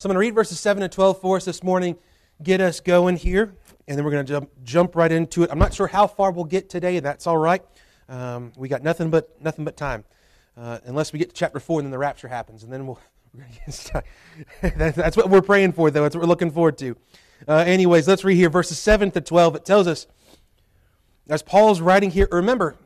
So I'm going to read verses 7 and 12 for us this morning, get us going here, and then we're going to jump, jump right into it. I'm not sure how far we'll get today. That's all right. Um, we got nothing but nothing but time, uh, unless we get to chapter 4 and then the rapture happens, and then we'll. Get stuck. That's what we're praying for, though. That's what we're looking forward to. Uh, anyways, let's read here verses 7 to 12. It tells us, as Paul's writing here, remember,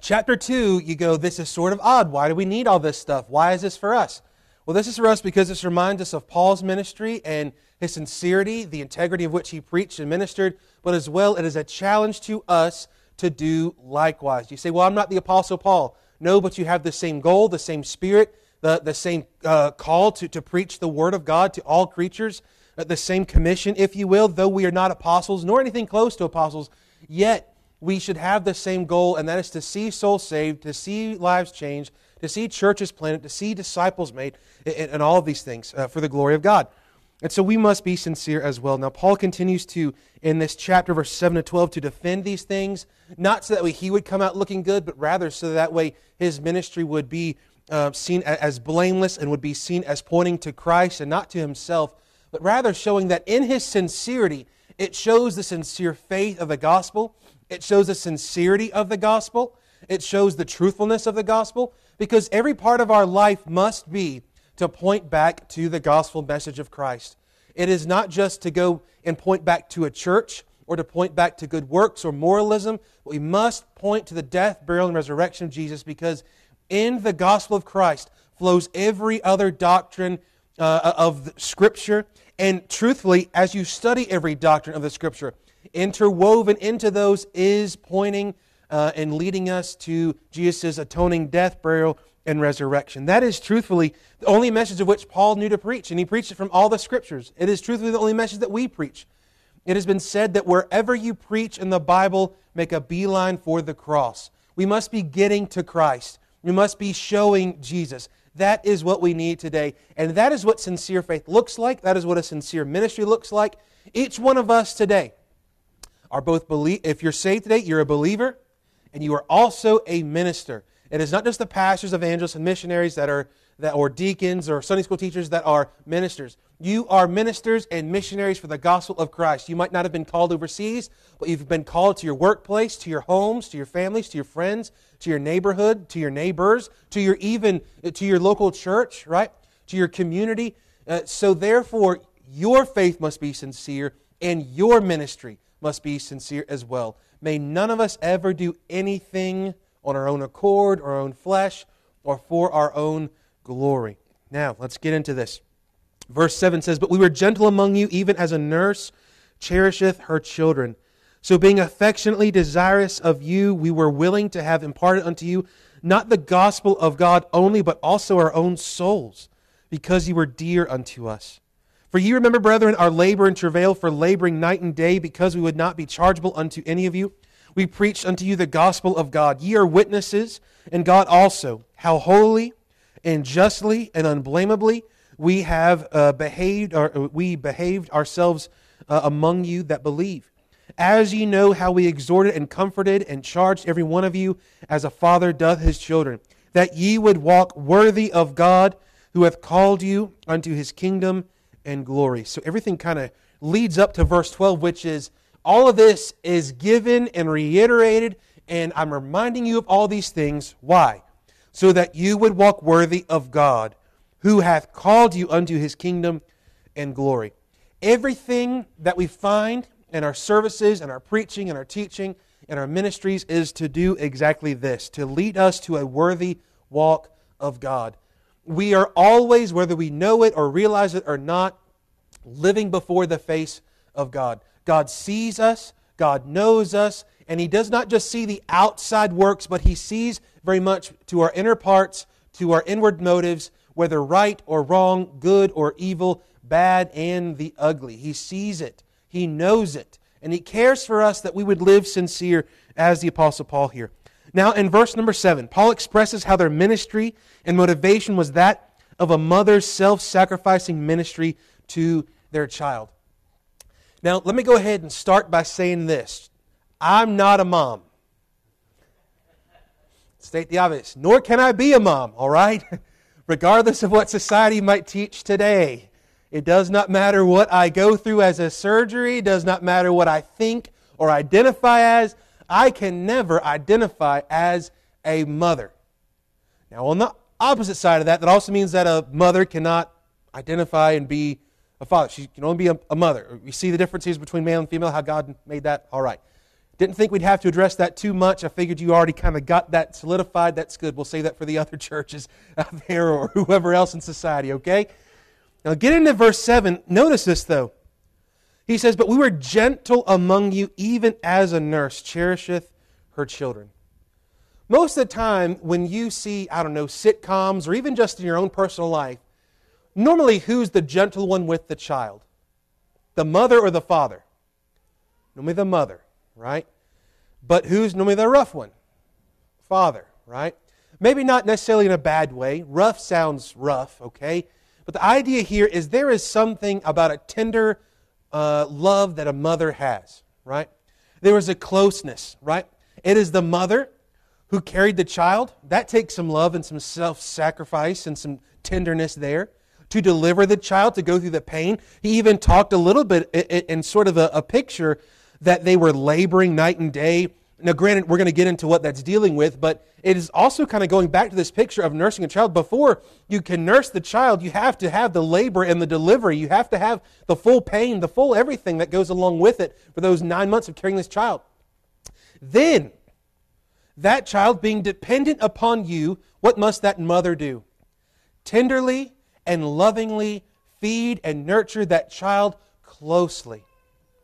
chapter 2, you go, this is sort of odd. Why do we need all this stuff? Why is this for us? Well, this is for us because this reminds us of Paul's ministry and his sincerity, the integrity of which he preached and ministered, but as well, it is a challenge to us to do likewise. You say, Well, I'm not the Apostle Paul. No, but you have the same goal, the same spirit, the, the same uh, call to, to preach the Word of God to all creatures, uh, the same commission, if you will. Though we are not apostles, nor anything close to apostles, yet we should have the same goal, and that is to see souls saved, to see lives changed, to see churches planted, to see disciples made, and, and all of these things uh, for the glory of God. And so we must be sincere as well. Now, Paul continues to, in this chapter, verse 7 to 12, to defend these things, not so that way he would come out looking good, but rather so that way his ministry would be uh, seen as blameless and would be seen as pointing to Christ and not to himself, but rather showing that in his sincerity, it shows the sincere faith of the gospel, it shows the sincerity of the gospel, it shows the truthfulness of the gospel, because every part of our life must be to point back to the gospel message of Christ. It is not just to go and point back to a church or to point back to good works or moralism. We must point to the death, burial, and resurrection of Jesus because in the gospel of Christ flows every other doctrine uh, of Scripture. And truthfully, as you study every doctrine of the Scripture, interwoven into those is pointing uh, and leading us to Jesus' atoning death, burial, and resurrection. That is truthfully the only message of which Paul knew to preach, and he preached it from all the scriptures. It is truthfully the only message that we preach. It has been said that wherever you preach in the Bible, make a beeline for the cross. We must be getting to Christ. We must be showing Jesus. That is what we need today. And that is what sincere faith looks like. That is what a sincere ministry looks like. Each one of us today are both believe if you're saved today, you're a believer and you are also a minister. It is not just the pastors, evangelists, and missionaries that are that or deacons or Sunday school teachers that are ministers. You are ministers and missionaries for the gospel of Christ. You might not have been called overseas, but you've been called to your workplace, to your homes, to your families, to your friends, to your neighborhood, to your neighbors, to your even to your local church, right? To your community. Uh, so therefore, your faith must be sincere and your ministry must be sincere as well. May none of us ever do anything on our own accord, our own flesh, or for our own glory. Now, let's get into this. Verse 7 says, But we were gentle among you, even as a nurse cherisheth her children. So, being affectionately desirous of you, we were willing to have imparted unto you not the gospel of God only, but also our own souls, because you were dear unto us. For ye remember, brethren, our labor and travail for laboring night and day, because we would not be chargeable unto any of you. We preached unto you the gospel of God. Ye are witnesses, and God also, how holy and justly and unblameably we have uh, behaved, or uh, we behaved ourselves uh, among you that believe. As ye know how we exhorted and comforted and charged every one of you, as a father doth his children, that ye would walk worthy of God, who hath called you unto his kingdom and glory. So everything kind of leads up to verse 12, which is all of this is given and reiterated, and I'm reminding you of all these things. Why? So that you would walk worthy of God, who hath called you unto his kingdom and glory. Everything that we find in our services and our preaching and our teaching and our ministries is to do exactly this to lead us to a worthy walk of God we are always, whether we know it or realize it or not, living before the face of God. God sees us, God knows us, and He does not just see the outside works, but He sees very much to our inner parts, to our inward motives, whether right or wrong, good or evil, bad and the ugly. He sees it, He knows it, and He cares for us that we would live sincere as the Apostle Paul here. Now, in verse number seven, Paul expresses how their ministry and motivation was that of a mother's self sacrificing ministry to their child. Now, let me go ahead and start by saying this I'm not a mom. State the obvious. Nor can I be a mom, all right? Regardless of what society might teach today. It does not matter what I go through as a surgery, does not matter what I think or identify as. I can never identify as a mother. Now, on the opposite side of that, that also means that a mother cannot identify and be a father. She can only be a, a mother. You see the differences between male and female, how God made that? All right. Didn't think we'd have to address that too much. I figured you already kind of got that solidified. That's good. We'll say that for the other churches out there or whoever else in society, okay? Now get into verse 7. Notice this, though. He says, But we were gentle among you, even as a nurse cherisheth her children. Most of the time, when you see, I don't know, sitcoms or even just in your own personal life, normally who's the gentle one with the child? The mother or the father? Normally the mother, right? But who's normally the rough one? Father, right? Maybe not necessarily in a bad way. Rough sounds rough, okay? But the idea here is there is something about a tender uh, love that a mother has, right? There is a closeness, right? It is the mother who carried the child. That takes some love and some self sacrifice and some tenderness there. To deliver the child, to go through the pain. He even talked a little bit in sort of a, a picture that they were laboring night and day. Now, granted, we're going to get into what that's dealing with, but it is also kind of going back to this picture of nursing a child. Before you can nurse the child, you have to have the labor and the delivery. You have to have the full pain, the full everything that goes along with it for those nine months of carrying this child. Then, that child being dependent upon you, what must that mother do? Tenderly and lovingly feed and nurture that child closely.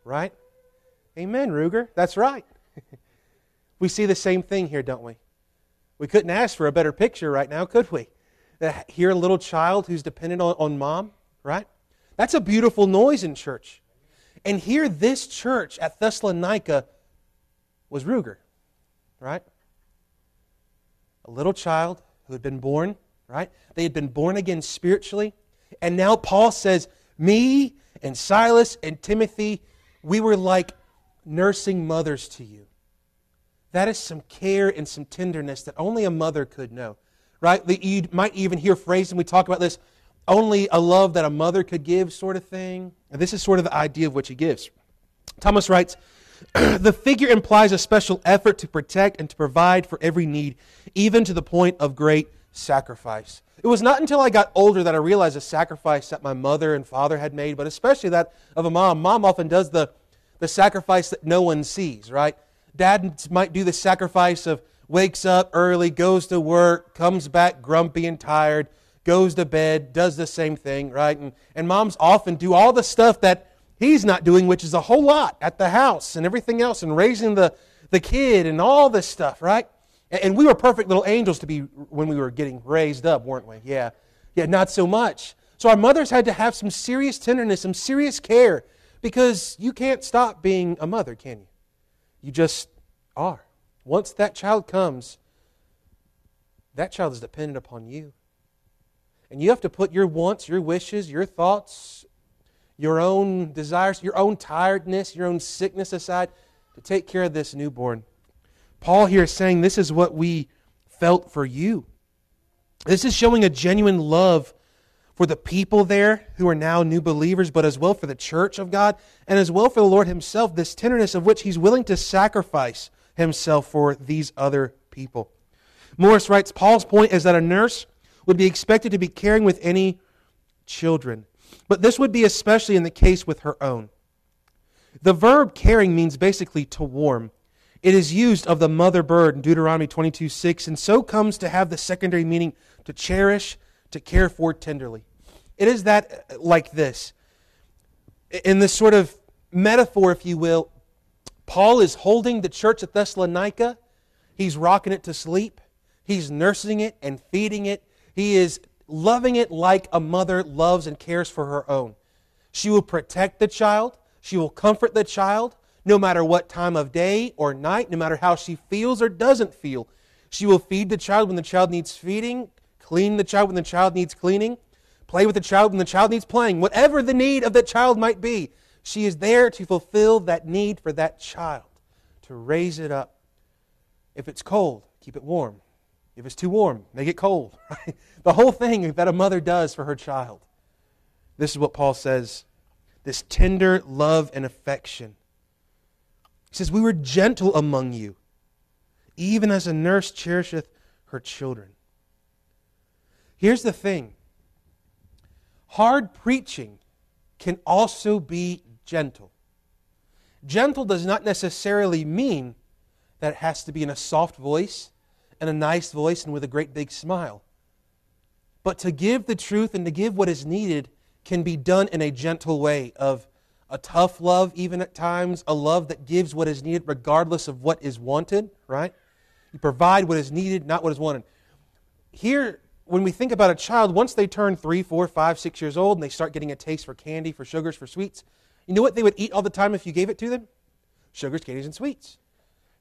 Right? Amen, Ruger. That's right. we see the same thing here, don't we? We couldn't ask for a better picture right now, could we? Hear a little child who's dependent on, on mom, right? That's a beautiful noise in church. And here, this church at Thessalonica was Ruger, right? A little child who had been born, right? They had been born again spiritually. And now Paul says, Me and Silas and Timothy, we were like nursing mothers to you. That is some care and some tenderness that only a mother could know. Right? You might even hear phrases, and we talk about this, only a love that a mother could give, sort of thing. And this is sort of the idea of what she gives. Thomas writes, the figure implies a special effort to protect and to provide for every need, even to the point of great sacrifice. It was not until I got older that I realized the sacrifice that my mother and father had made, but especially that of a mom. Mom often does the, the sacrifice that no one sees, right? Dad might do the sacrifice of wakes up early, goes to work, comes back grumpy and tired, goes to bed, does the same thing, right? And, and moms often do all the stuff that he's not doing, which is a whole lot at the house and everything else, and raising the, the kid and all this stuff, right? And, and we were perfect little angels to be when we were getting raised up, weren't we? Yeah. Yeah, not so much. So our mothers had to have some serious tenderness, some serious care, because you can't stop being a mother, can you? You just are. Once that child comes, that child is dependent upon you. And you have to put your wants, your wishes, your thoughts, your own desires, your own tiredness, your own sickness aside to take care of this newborn. Paul here is saying this is what we felt for you. This is showing a genuine love for the people there who are now new believers, but as well for the church of God, and as well for the Lord Himself, this tenderness of which He's willing to sacrifice Himself for these other people. Morris writes Paul's point is that a nurse would be expected to be caring with any children, but this would be especially in the case with her own. The verb caring means basically to warm. It is used of the mother bird in Deuteronomy 22 6, and so comes to have the secondary meaning to cherish, to care for tenderly. It is that uh, like this. In this sort of metaphor, if you will, Paul is holding the church at Thessalonica. He's rocking it to sleep. He's nursing it and feeding it. He is loving it like a mother loves and cares for her own. She will protect the child. She will comfort the child no matter what time of day or night, no matter how she feels or doesn't feel. She will feed the child when the child needs feeding, clean the child when the child needs cleaning play with the child when the child needs playing, whatever the need of that child might be. She is there to fulfill that need for that child, to raise it up. If it's cold, keep it warm. If it's too warm, make it cold. The whole thing that a mother does for her child. This is what Paul says this tender love and affection. He says, We were gentle among you, even as a nurse cherisheth her children. Here's the thing hard preaching can also be gentle. Gentle does not necessarily mean that it has to be in a soft voice and a nice voice and with a great big smile. But to give the truth and to give what is needed can be done in a gentle way of a tough love, even at times, a love that gives what is needed regardless of what is wanted, right? You provide what is needed, not what is wanted. Here, when we think about a child, once they turn three, four, five, six years old and they start getting a taste for candy, for sugars, for sweets, you know what they would eat all the time if you gave it to them? Sugars, candies, and sweets.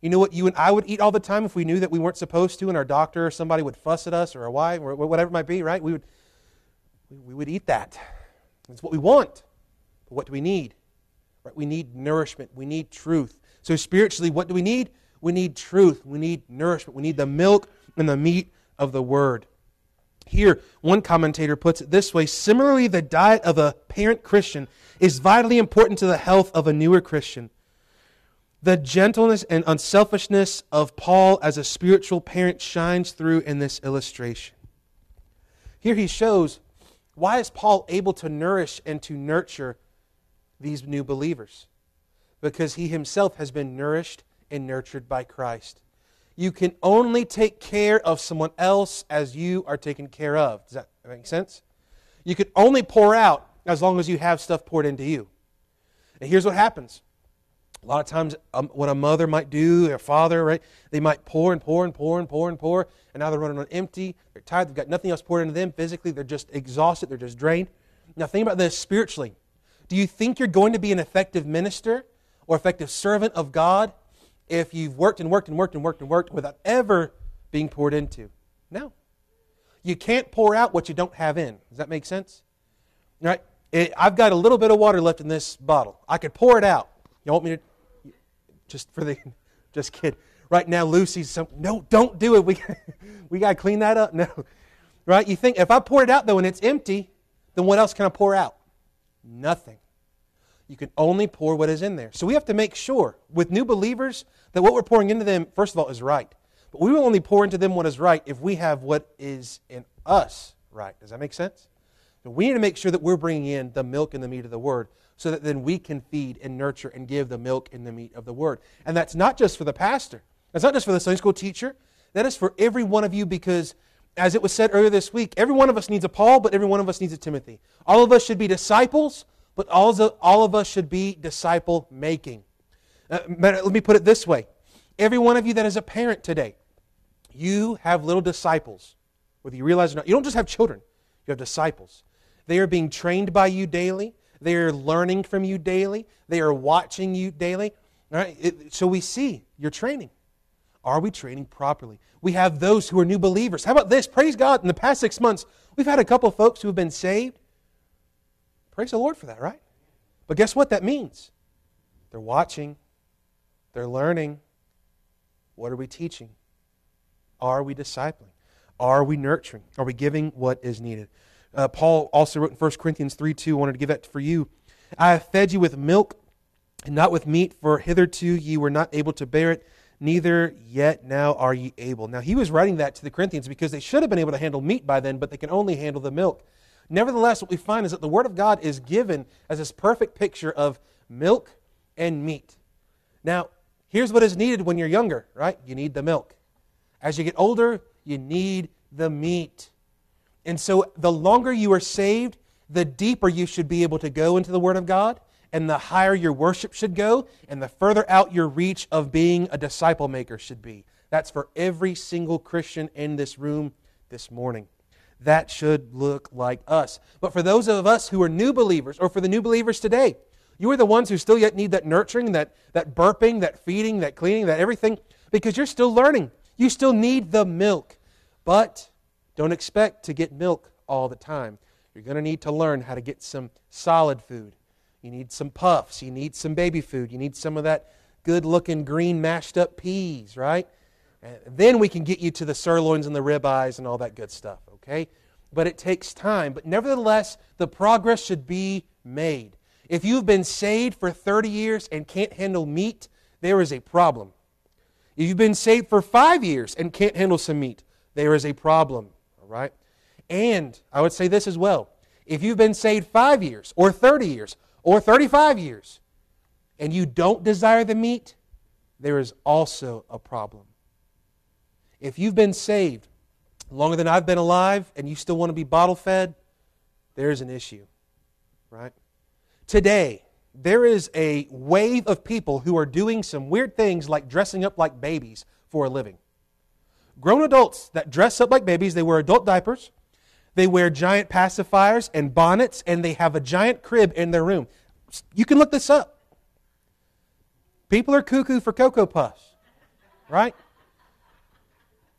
You know what you and I would eat all the time if we knew that we weren't supposed to, and our doctor or somebody would fuss at us, or a wife, or whatever it might be, right? We would, we would eat that. It's what we want. But what do we need? Right? We need nourishment. We need truth. So spiritually, what do we need? We need truth. We need nourishment. We need the milk and the meat of the word. Here, one commentator puts it this way similarly, the diet of a parent Christian is vitally important to the health of a newer Christian. The gentleness and unselfishness of Paul as a spiritual parent shines through in this illustration. Here he shows why is Paul able to nourish and to nurture these new believers? Because he himself has been nourished and nurtured by Christ. You can only take care of someone else as you are taken care of. Does that make sense? You can only pour out as long as you have stuff poured into you. And here's what happens. A lot of times, um, what a mother might do, a father, right? They might pour and pour and pour and pour and pour, and now they're running on empty. They're tired. They've got nothing else poured into them. Physically, they're just exhausted. They're just drained. Now, think about this spiritually. Do you think you're going to be an effective minister or effective servant of God if you've worked and worked and worked and worked and worked without ever being poured into. No. You can't pour out what you don't have in. Does that make sense? All right? It, I've got a little bit of water left in this bottle. I could pour it out. You want me to? Just for the, just kid. Right now, Lucy's some. No, don't do it. We, we got to clean that up. No, right? You think if I pour it out though and it's empty, then what else can I pour out? Nothing. You can only pour what is in there. So we have to make sure with new believers that what we're pouring into them, first of all, is right. But we will only pour into them what is right if we have what is in us right. Does that make sense? So we need to make sure that we're bringing in the milk and the meat of the Word so that then we can feed and nurture and give the milk and the meat of the Word. And that's not just for the pastor, that's not just for the Sunday school teacher, that is for every one of you because as it was said earlier this week, every one of us needs a Paul, but every one of us needs a Timothy. All of us should be disciples, but all of, all of us should be disciple making. Uh, let me put it this way every one of you that is a parent today, you have little disciples, whether you realize it or not. You don't just have children, you have disciples. They are being trained by you daily, they are learning from you daily, they are watching you daily. All right? It, so we see your training. Are we training properly? We have those who are new believers. How about this? Praise God. In the past six months, we've had a couple folks who have been saved Praise the Lord for that, right? But guess what that means? They're watching, they're learning. What are we teaching? Are we discipling? Are we nurturing? Are we giving what is needed? Uh, Paul also wrote in 1 Corinthians 3 2, I wanted to give that for you. I have fed you with milk and not with meat, for hitherto ye were not able to bear it, neither yet now are ye able. Now, he was writing that to the Corinthians because they should have been able to handle meat by then, but they can only handle the milk. Nevertheless, what we find is that the Word of God is given as this perfect picture of milk and meat. Now, here's what is needed when you're younger, right? You need the milk. As you get older, you need the meat. And so, the longer you are saved, the deeper you should be able to go into the Word of God, and the higher your worship should go, and the further out your reach of being a disciple maker should be. That's for every single Christian in this room this morning that should look like us. But for those of us who are new believers, or for the new believers today, you are the ones who still yet need that nurturing, that, that burping, that feeding, that cleaning, that everything, because you're still learning. You still need the milk. But don't expect to get milk all the time. You're going to need to learn how to get some solid food. You need some puffs. You need some baby food. You need some of that good looking green mashed up peas, right? And then we can get you to the sirloins and the ribeyes and all that good stuff, okay? but it takes time. But nevertheless, the progress should be made. If you've been saved for 30 years and can't handle meat, there is a problem. If you've been saved for five years and can't handle some meat, there is a problem. All right? And I would say this as well. If you've been saved five years or 30 years or 35 years and you don't desire the meat, there is also a problem. If you've been saved longer than I've been alive and you still want to be bottle fed, there's an issue, right? Today, there is a wave of people who are doing some weird things like dressing up like babies for a living. Grown adults that dress up like babies, they wear adult diapers, they wear giant pacifiers and bonnets, and they have a giant crib in their room. You can look this up. People are cuckoo for Cocoa Puffs, right?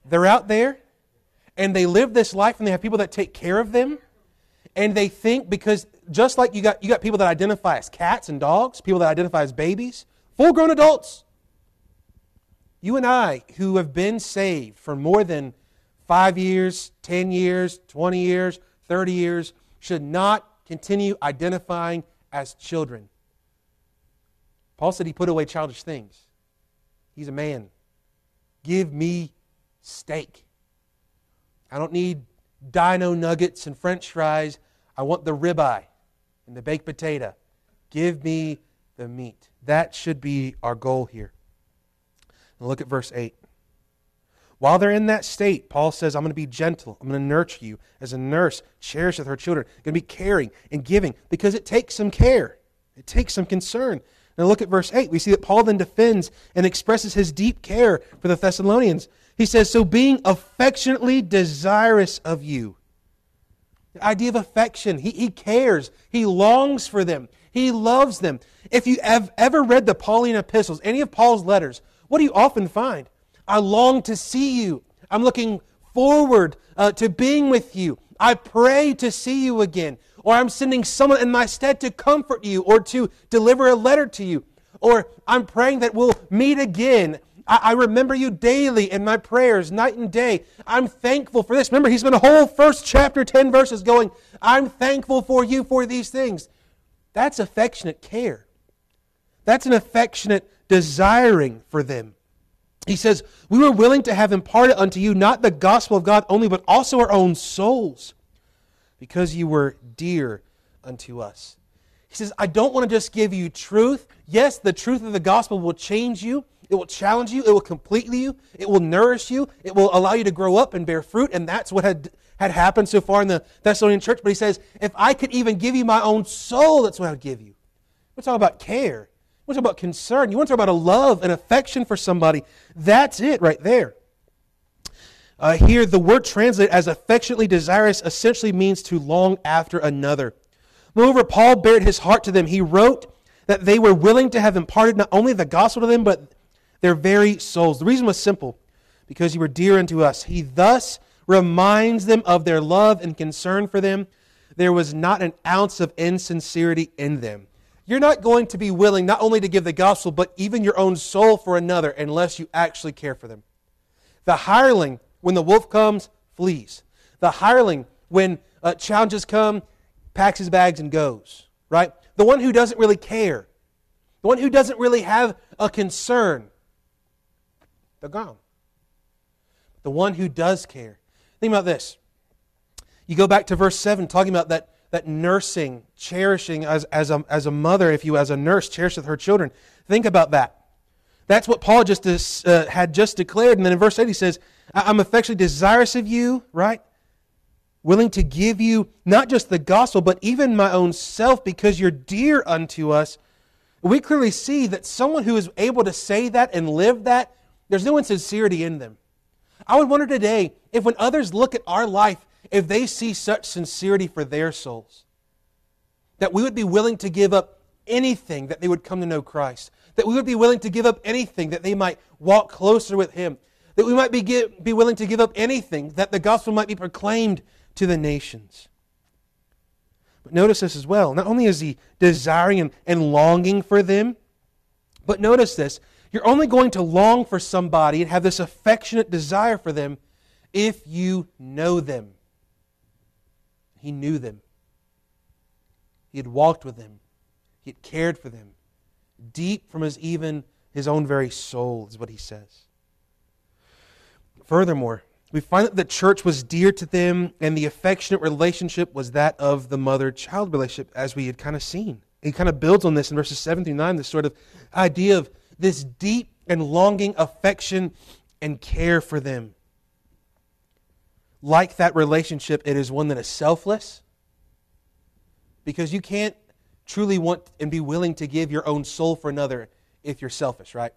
They're out there and they live this life and they have people that take care of them. And they think because just like you got you got people that identify as cats and dogs, people that identify as babies, full grown adults. You and I, who have been saved for more than five years, 10 years, 20 years, 30 years, should not continue identifying as children. Paul said he put away childish things. He's a man. Give me steak. I don't need dino nuggets and french fries. I want the ribeye and the baked potato. Give me the meat. That should be our goal here. Now look at verse 8. While they're in that state, Paul says, I'm going to be gentle. I'm going to nurture you as a nurse cherisheth her children. I'm going to be caring and giving because it takes some care. It takes some concern. Now look at verse 8. We see that Paul then defends and expresses his deep care for the Thessalonians. He says, So being affectionately desirous of you. The idea of affection. He, he cares. He longs for them. He loves them. If you have ever read the Pauline epistles, any of Paul's letters, what do you often find? I long to see you. I'm looking forward uh, to being with you. I pray to see you again or I'm sending someone in my stead to comfort you or to deliver a letter to you, or I'm praying that we'll meet again. I, I remember you daily in my prayers, night and day. I'm thankful for this. Remember, he's been a whole first chapter, 10 verses going, I'm thankful for you for these things. That's affectionate care. That's an affectionate desiring for them. He says, We were willing to have imparted unto you not the gospel of God only, but also our own souls because you were dear unto us. He says, I don't want to just give you truth. Yes, the truth of the gospel will change you. It will challenge you. It will complete you. It will nourish you. It will allow you to grow up and bear fruit. And that's what had, had happened so far in the Thessalonian church. But he says, if I could even give you my own soul, that's what I would give you. We're talking about care. We're talking about concern. You want to talk about a love and affection for somebody. That's it right there. Uh, here, the word translated as affectionately desirous essentially means to long after another. Moreover, Paul bared his heart to them. He wrote that they were willing to have imparted not only the gospel to them, but their very souls. The reason was simple because you were dear unto us. He thus reminds them of their love and concern for them. There was not an ounce of insincerity in them. You're not going to be willing not only to give the gospel, but even your own soul for another unless you actually care for them. The hireling when the wolf comes, flees. The hireling, when uh, challenges come, packs his bags and goes, right? The one who doesn't really care, the one who doesn't really have a concern, they're gone. The one who does care. Think about this. You go back to verse 7, talking about that, that nursing, cherishing as, as, a, as a mother, if you, as a nurse, cherisheth her children. Think about that. That's what Paul just uh, had just declared. And then in verse 8, he says, I'm affectionately desirous of you, right? Willing to give you not just the gospel, but even my own self because you're dear unto us. We clearly see that someone who is able to say that and live that, there's no insincerity in them. I would wonder today if when others look at our life, if they see such sincerity for their souls, that we would be willing to give up anything that they would come to know Christ, that we would be willing to give up anything that they might walk closer with Him, that we might be, give, be willing to give up anything, that the gospel might be proclaimed to the nations. But notice this as well. Not only is he desiring and, and longing for them, but notice this. You're only going to long for somebody and have this affectionate desire for them if you know them. He knew them. He had walked with them. He had cared for them. Deep from his even his own very soul is what he says. Furthermore, we find that the church was dear to them and the affectionate relationship was that of the mother child relationship, as we had kind of seen. He kind of builds on this in verses 7 through 9, this sort of idea of this deep and longing affection and care for them. Like that relationship, it is one that is selfless because you can't truly want and be willing to give your own soul for another if you're selfish, right?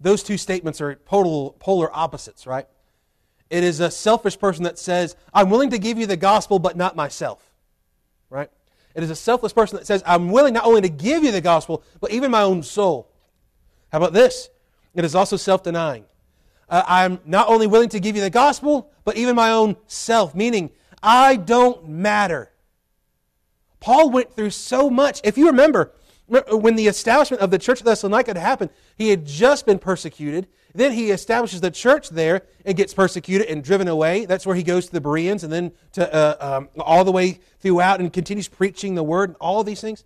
Those two statements are polar opposites, right? It is a selfish person that says, I'm willing to give you the gospel, but not myself, right? It is a selfless person that says, I'm willing not only to give you the gospel, but even my own soul. How about this? It is also self denying. Uh, I'm not only willing to give you the gospel, but even my own self, meaning I don't matter. Paul went through so much. If you remember, when the establishment of the church of Thessalonica had happened, he had just been persecuted. Then he establishes the church there and gets persecuted and driven away. That's where he goes to the Bereans and then to uh, um, all the way throughout and continues preaching the word and all these things.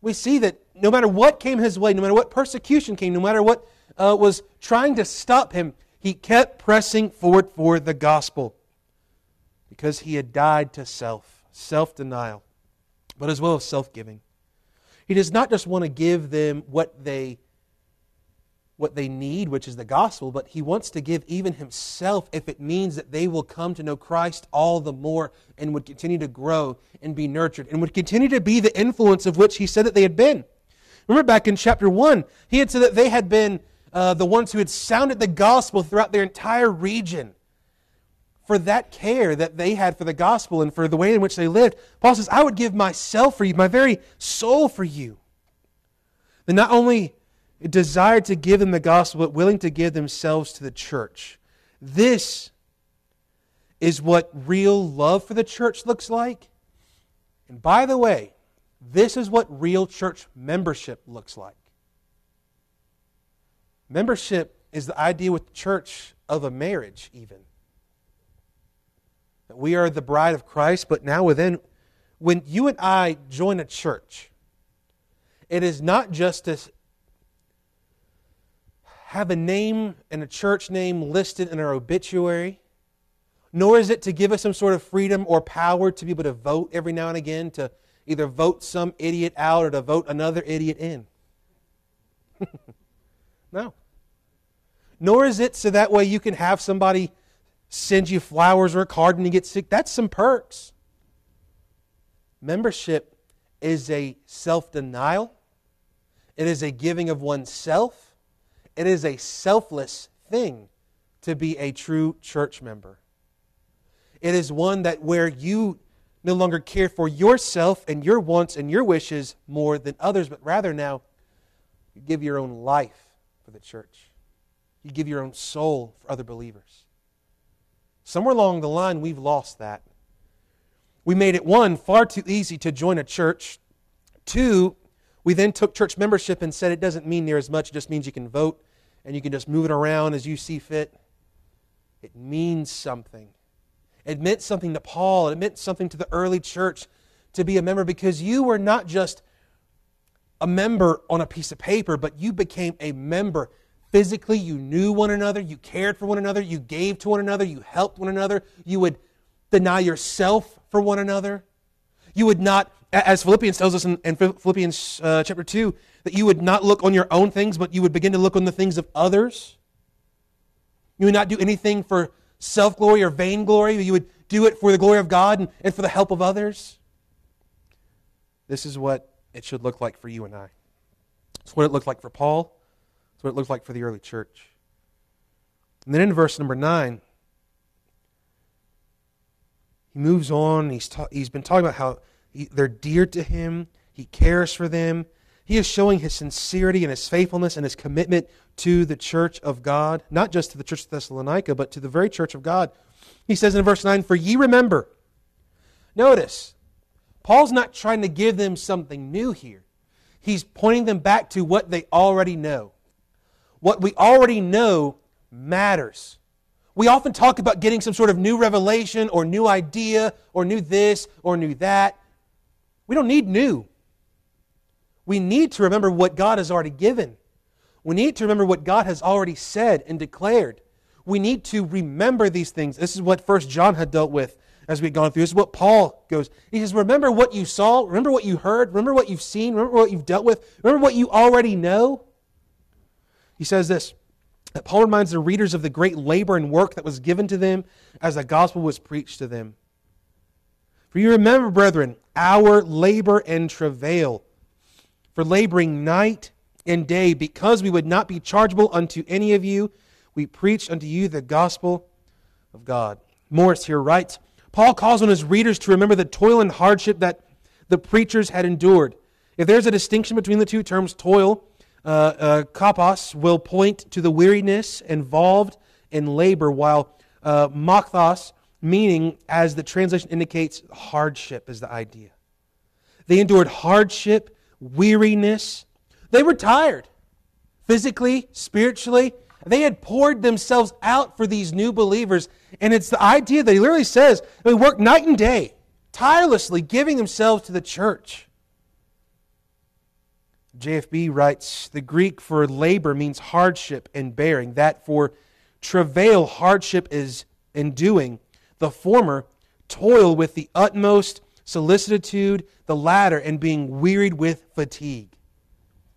We see that no matter what came his way, no matter what persecution came, no matter what uh, was trying to stop him, he kept pressing forward for the gospel because he had died to self, self denial, but as well as self giving. He does not just want to give them what they what they need, which is the gospel, but he wants to give even himself if it means that they will come to know Christ all the more and would continue to grow and be nurtured and would continue to be the influence of which he said that they had been. Remember back in chapter 1, he had said that they had been uh, the ones who had sounded the gospel throughout their entire region. For that care that they had for the gospel and for the way in which they lived, Paul says, I would give myself for you, my very soul for you. Then not only desired to give them the gospel, but willing to give themselves to the church. This is what real love for the church looks like. And by the way, this is what real church membership looks like. Membership is the idea with the church of a marriage, even. That we are the bride of Christ, but now within, when you and I join a church, it is not just to have a name and a church name listed in our obituary, nor is it to give us some sort of freedom or power to be able to vote every now and again to either vote some idiot out or to vote another idiot in. no. Nor is it so that way you can have somebody send you flowers or a card when you get sick. That's some perks. Membership is a self denial, it is a giving of oneself it is a selfless thing to be a true church member. It is one that where you no longer care for yourself and your wants and your wishes more than others, but rather now you give your own life for the church. You give your own soul for other believers. Somewhere along the line, we've lost that. We made it, one, far too easy to join a church. Two, we then took church membership and said it doesn't mean near as much, it just means you can vote and you can just move it around as you see fit. It means something. It meant something to Paul, it meant something to the early church to be a member because you were not just a member on a piece of paper, but you became a member physically. You knew one another, you cared for one another, you gave to one another, you helped one another, you would deny yourself for one another. You would not as Philippians tells us in, in Philippians uh, chapter 2, that you would not look on your own things, but you would begin to look on the things of others. You would not do anything for self glory or vainglory, but you would do it for the glory of God and, and for the help of others. This is what it should look like for you and I. It's what it looked like for Paul. It's what it looked like for the early church. And then in verse number 9, he moves on. He's, ta- he's been talking about how he, they're dear to him. He cares for them. He is showing his sincerity and his faithfulness and his commitment to the church of God, not just to the church of Thessalonica, but to the very church of God. He says in verse 9, For ye remember. Notice, Paul's not trying to give them something new here. He's pointing them back to what they already know. What we already know matters. We often talk about getting some sort of new revelation or new idea or new this or new that. We don't need new. We need to remember what God has already given. We need to remember what God has already said and declared. We need to remember these things. This is what First John had dealt with as we've gone through. This is what Paul goes. He says, Remember what you saw, remember what you heard, remember what you've seen, remember what you've dealt with, remember what you already know. He says this that Paul reminds the readers of the great labor and work that was given to them as the gospel was preached to them. For you remember, brethren, our labor and travail, for laboring night and day, because we would not be chargeable unto any of you, we preached unto you the gospel of God. Morris here writes Paul calls on his readers to remember the toil and hardship that the preachers had endured. If there's a distinction between the two terms, toil, uh, uh, kopos, will point to the weariness involved in labor, while uh, mochthos, meaning, as the translation indicates, hardship is the idea. They endured hardship, weariness. They were tired, physically, spiritually. They had poured themselves out for these new believers. And it's the idea that he literally says they worked night and day, tirelessly giving themselves to the church. JFB writes The Greek for labor means hardship and bearing. That for travail, hardship is enduing. The former, toil with the utmost solicitude, the latter, and being wearied with fatigue.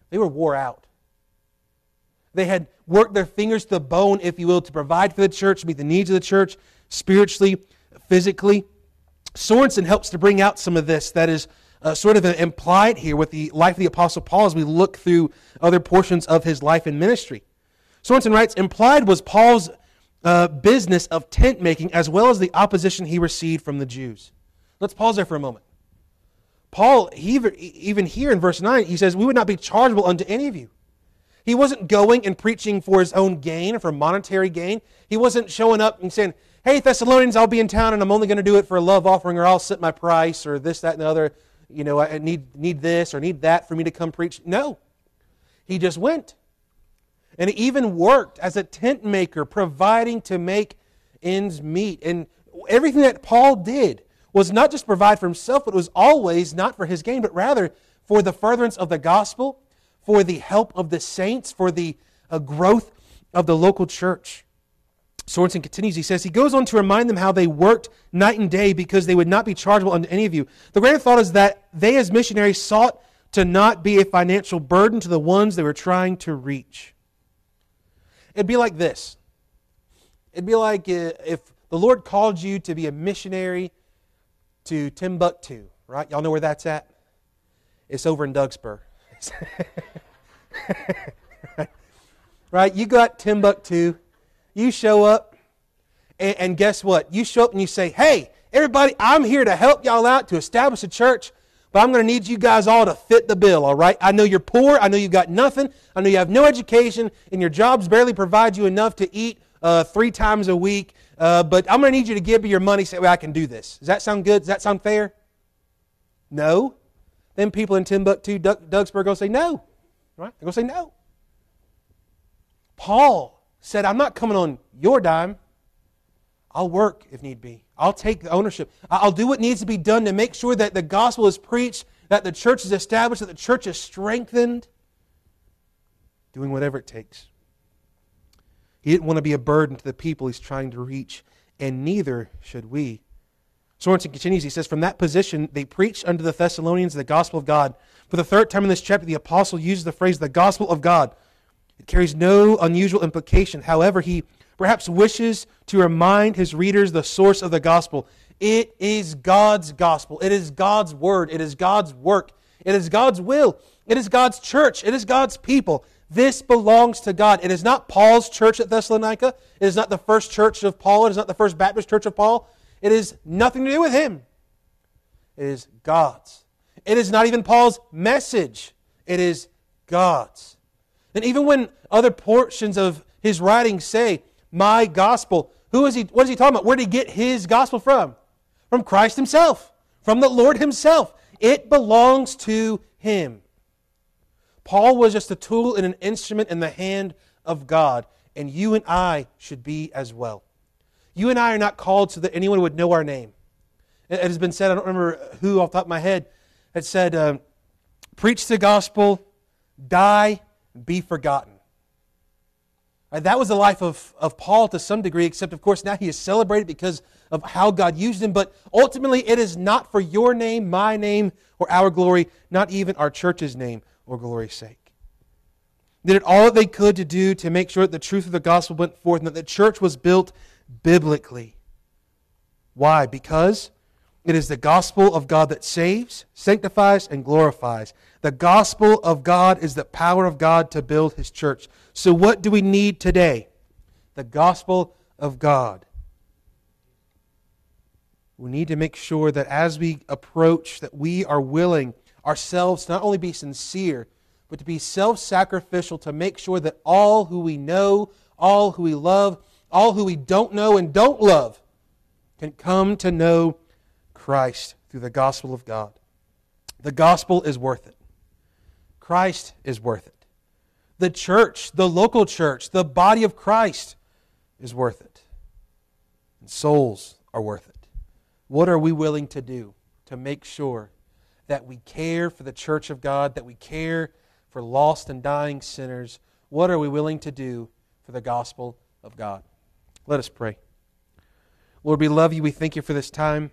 They were wore out. They had worked their fingers to the bone, if you will, to provide for the church, meet the needs of the church, spiritually, physically. Sorenson helps to bring out some of this that is uh, sort of implied here with the life of the Apostle Paul as we look through other portions of his life and ministry. Sorenson writes Implied was Paul's uh, business of tent making as well as the opposition he received from the Jews. Let's pause there for a moment. Paul, he, even here in verse 9, he says, We would not be chargeable unto any of you. He wasn't going and preaching for his own gain, or for monetary gain. He wasn't showing up and saying, Hey, Thessalonians, I'll be in town and I'm only going to do it for a love offering or I'll set my price or this, that, and the other. You know, I need, need this or need that for me to come preach. No. He just went. And he even worked as a tent maker, providing to make ends meet. And everything that Paul did was not just provide for himself, but was always not for his gain, but rather for the furtherance of the gospel for the help of the saints, for the uh, growth of the local church. Sorenson continues. He says, He goes on to remind them how they worked night and day because they would not be chargeable unto any of you. The grand thought is that they, as missionaries, sought to not be a financial burden to the ones they were trying to reach. It'd be like this it'd be like uh, if the Lord called you to be a missionary to Timbuktu, right? Y'all know where that's at? It's over in Dougsburg. right? You got Timbuktu. You show up, and, and guess what? You show up and you say, hey, everybody, I'm here to help y'all out to establish a church, but I'm going to need you guys all to fit the bill, all right? I know you're poor. I know you've got nothing. I know you have no education, and your jobs barely provide you enough to eat uh, three times a week. Uh, but I'm going to need you to give me your money so I can do this. Does that sound good? Does that sound fair? No. Then people in Timbuktu, Dougsburg, going to say no. Right? They're going to say no. Paul said, I'm not coming on your dime. I'll work if need be. I'll take the ownership. I'll do what needs to be done to make sure that the gospel is preached, that the church is established, that the church is strengthened. Doing whatever it takes. He didn't want to be a burden to the people he's trying to reach, and neither should we. Sorenson continues, he says, From that position, they preached unto the Thessalonians the gospel of God. For the third time in this chapter, the apostle uses the phrase the gospel of God. It carries no unusual implication. However, he perhaps wishes to remind his readers the source of the gospel. It is God's gospel. It is God's word. It is God's work. It is God's will. It is God's church. It is God's people. This belongs to God. It is not Paul's church at Thessalonica. It is not the first church of Paul. It is not the first Baptist church of Paul. It is nothing to do with him. It is God's. It is not even Paul's message. It is God's. And even when other portions of his writings say, my gospel, who is he, what is he talking about? Where did he get his gospel from? From Christ himself, from the Lord himself. It belongs to him. Paul was just a tool and an instrument in the hand of God, and you and I should be as well. You and I are not called so that anyone would know our name. It has been said, I don't remember who off the top of my head, it said, um, preach the gospel, die, be forgotten. Right, that was the life of, of Paul to some degree, except, of course, now he is celebrated because of how God used him. But ultimately, it is not for your name, my name, or our glory, not even our church's name or glory's sake. They did all that they could to do to make sure that the truth of the gospel went forth and that the church was built biblically. Why? Because it is the gospel of God that saves, sanctifies, and glorifies. The gospel of God is the power of God to build his church. So, what do we need today? The gospel of God. We need to make sure that as we approach, that we are willing ourselves to not only be sincere, but to be self sacrificial to make sure that all who we know, all who we love, all who we don't know and don't love can come to know Christ through the gospel of God. The gospel is worth it. Christ is worth it. The church, the local church, the body of Christ is worth it. And souls are worth it. What are we willing to do to make sure that we care for the church of God, that we care for lost and dying sinners? What are we willing to do for the gospel of God? Let us pray. Lord, we love you. We thank you for this time.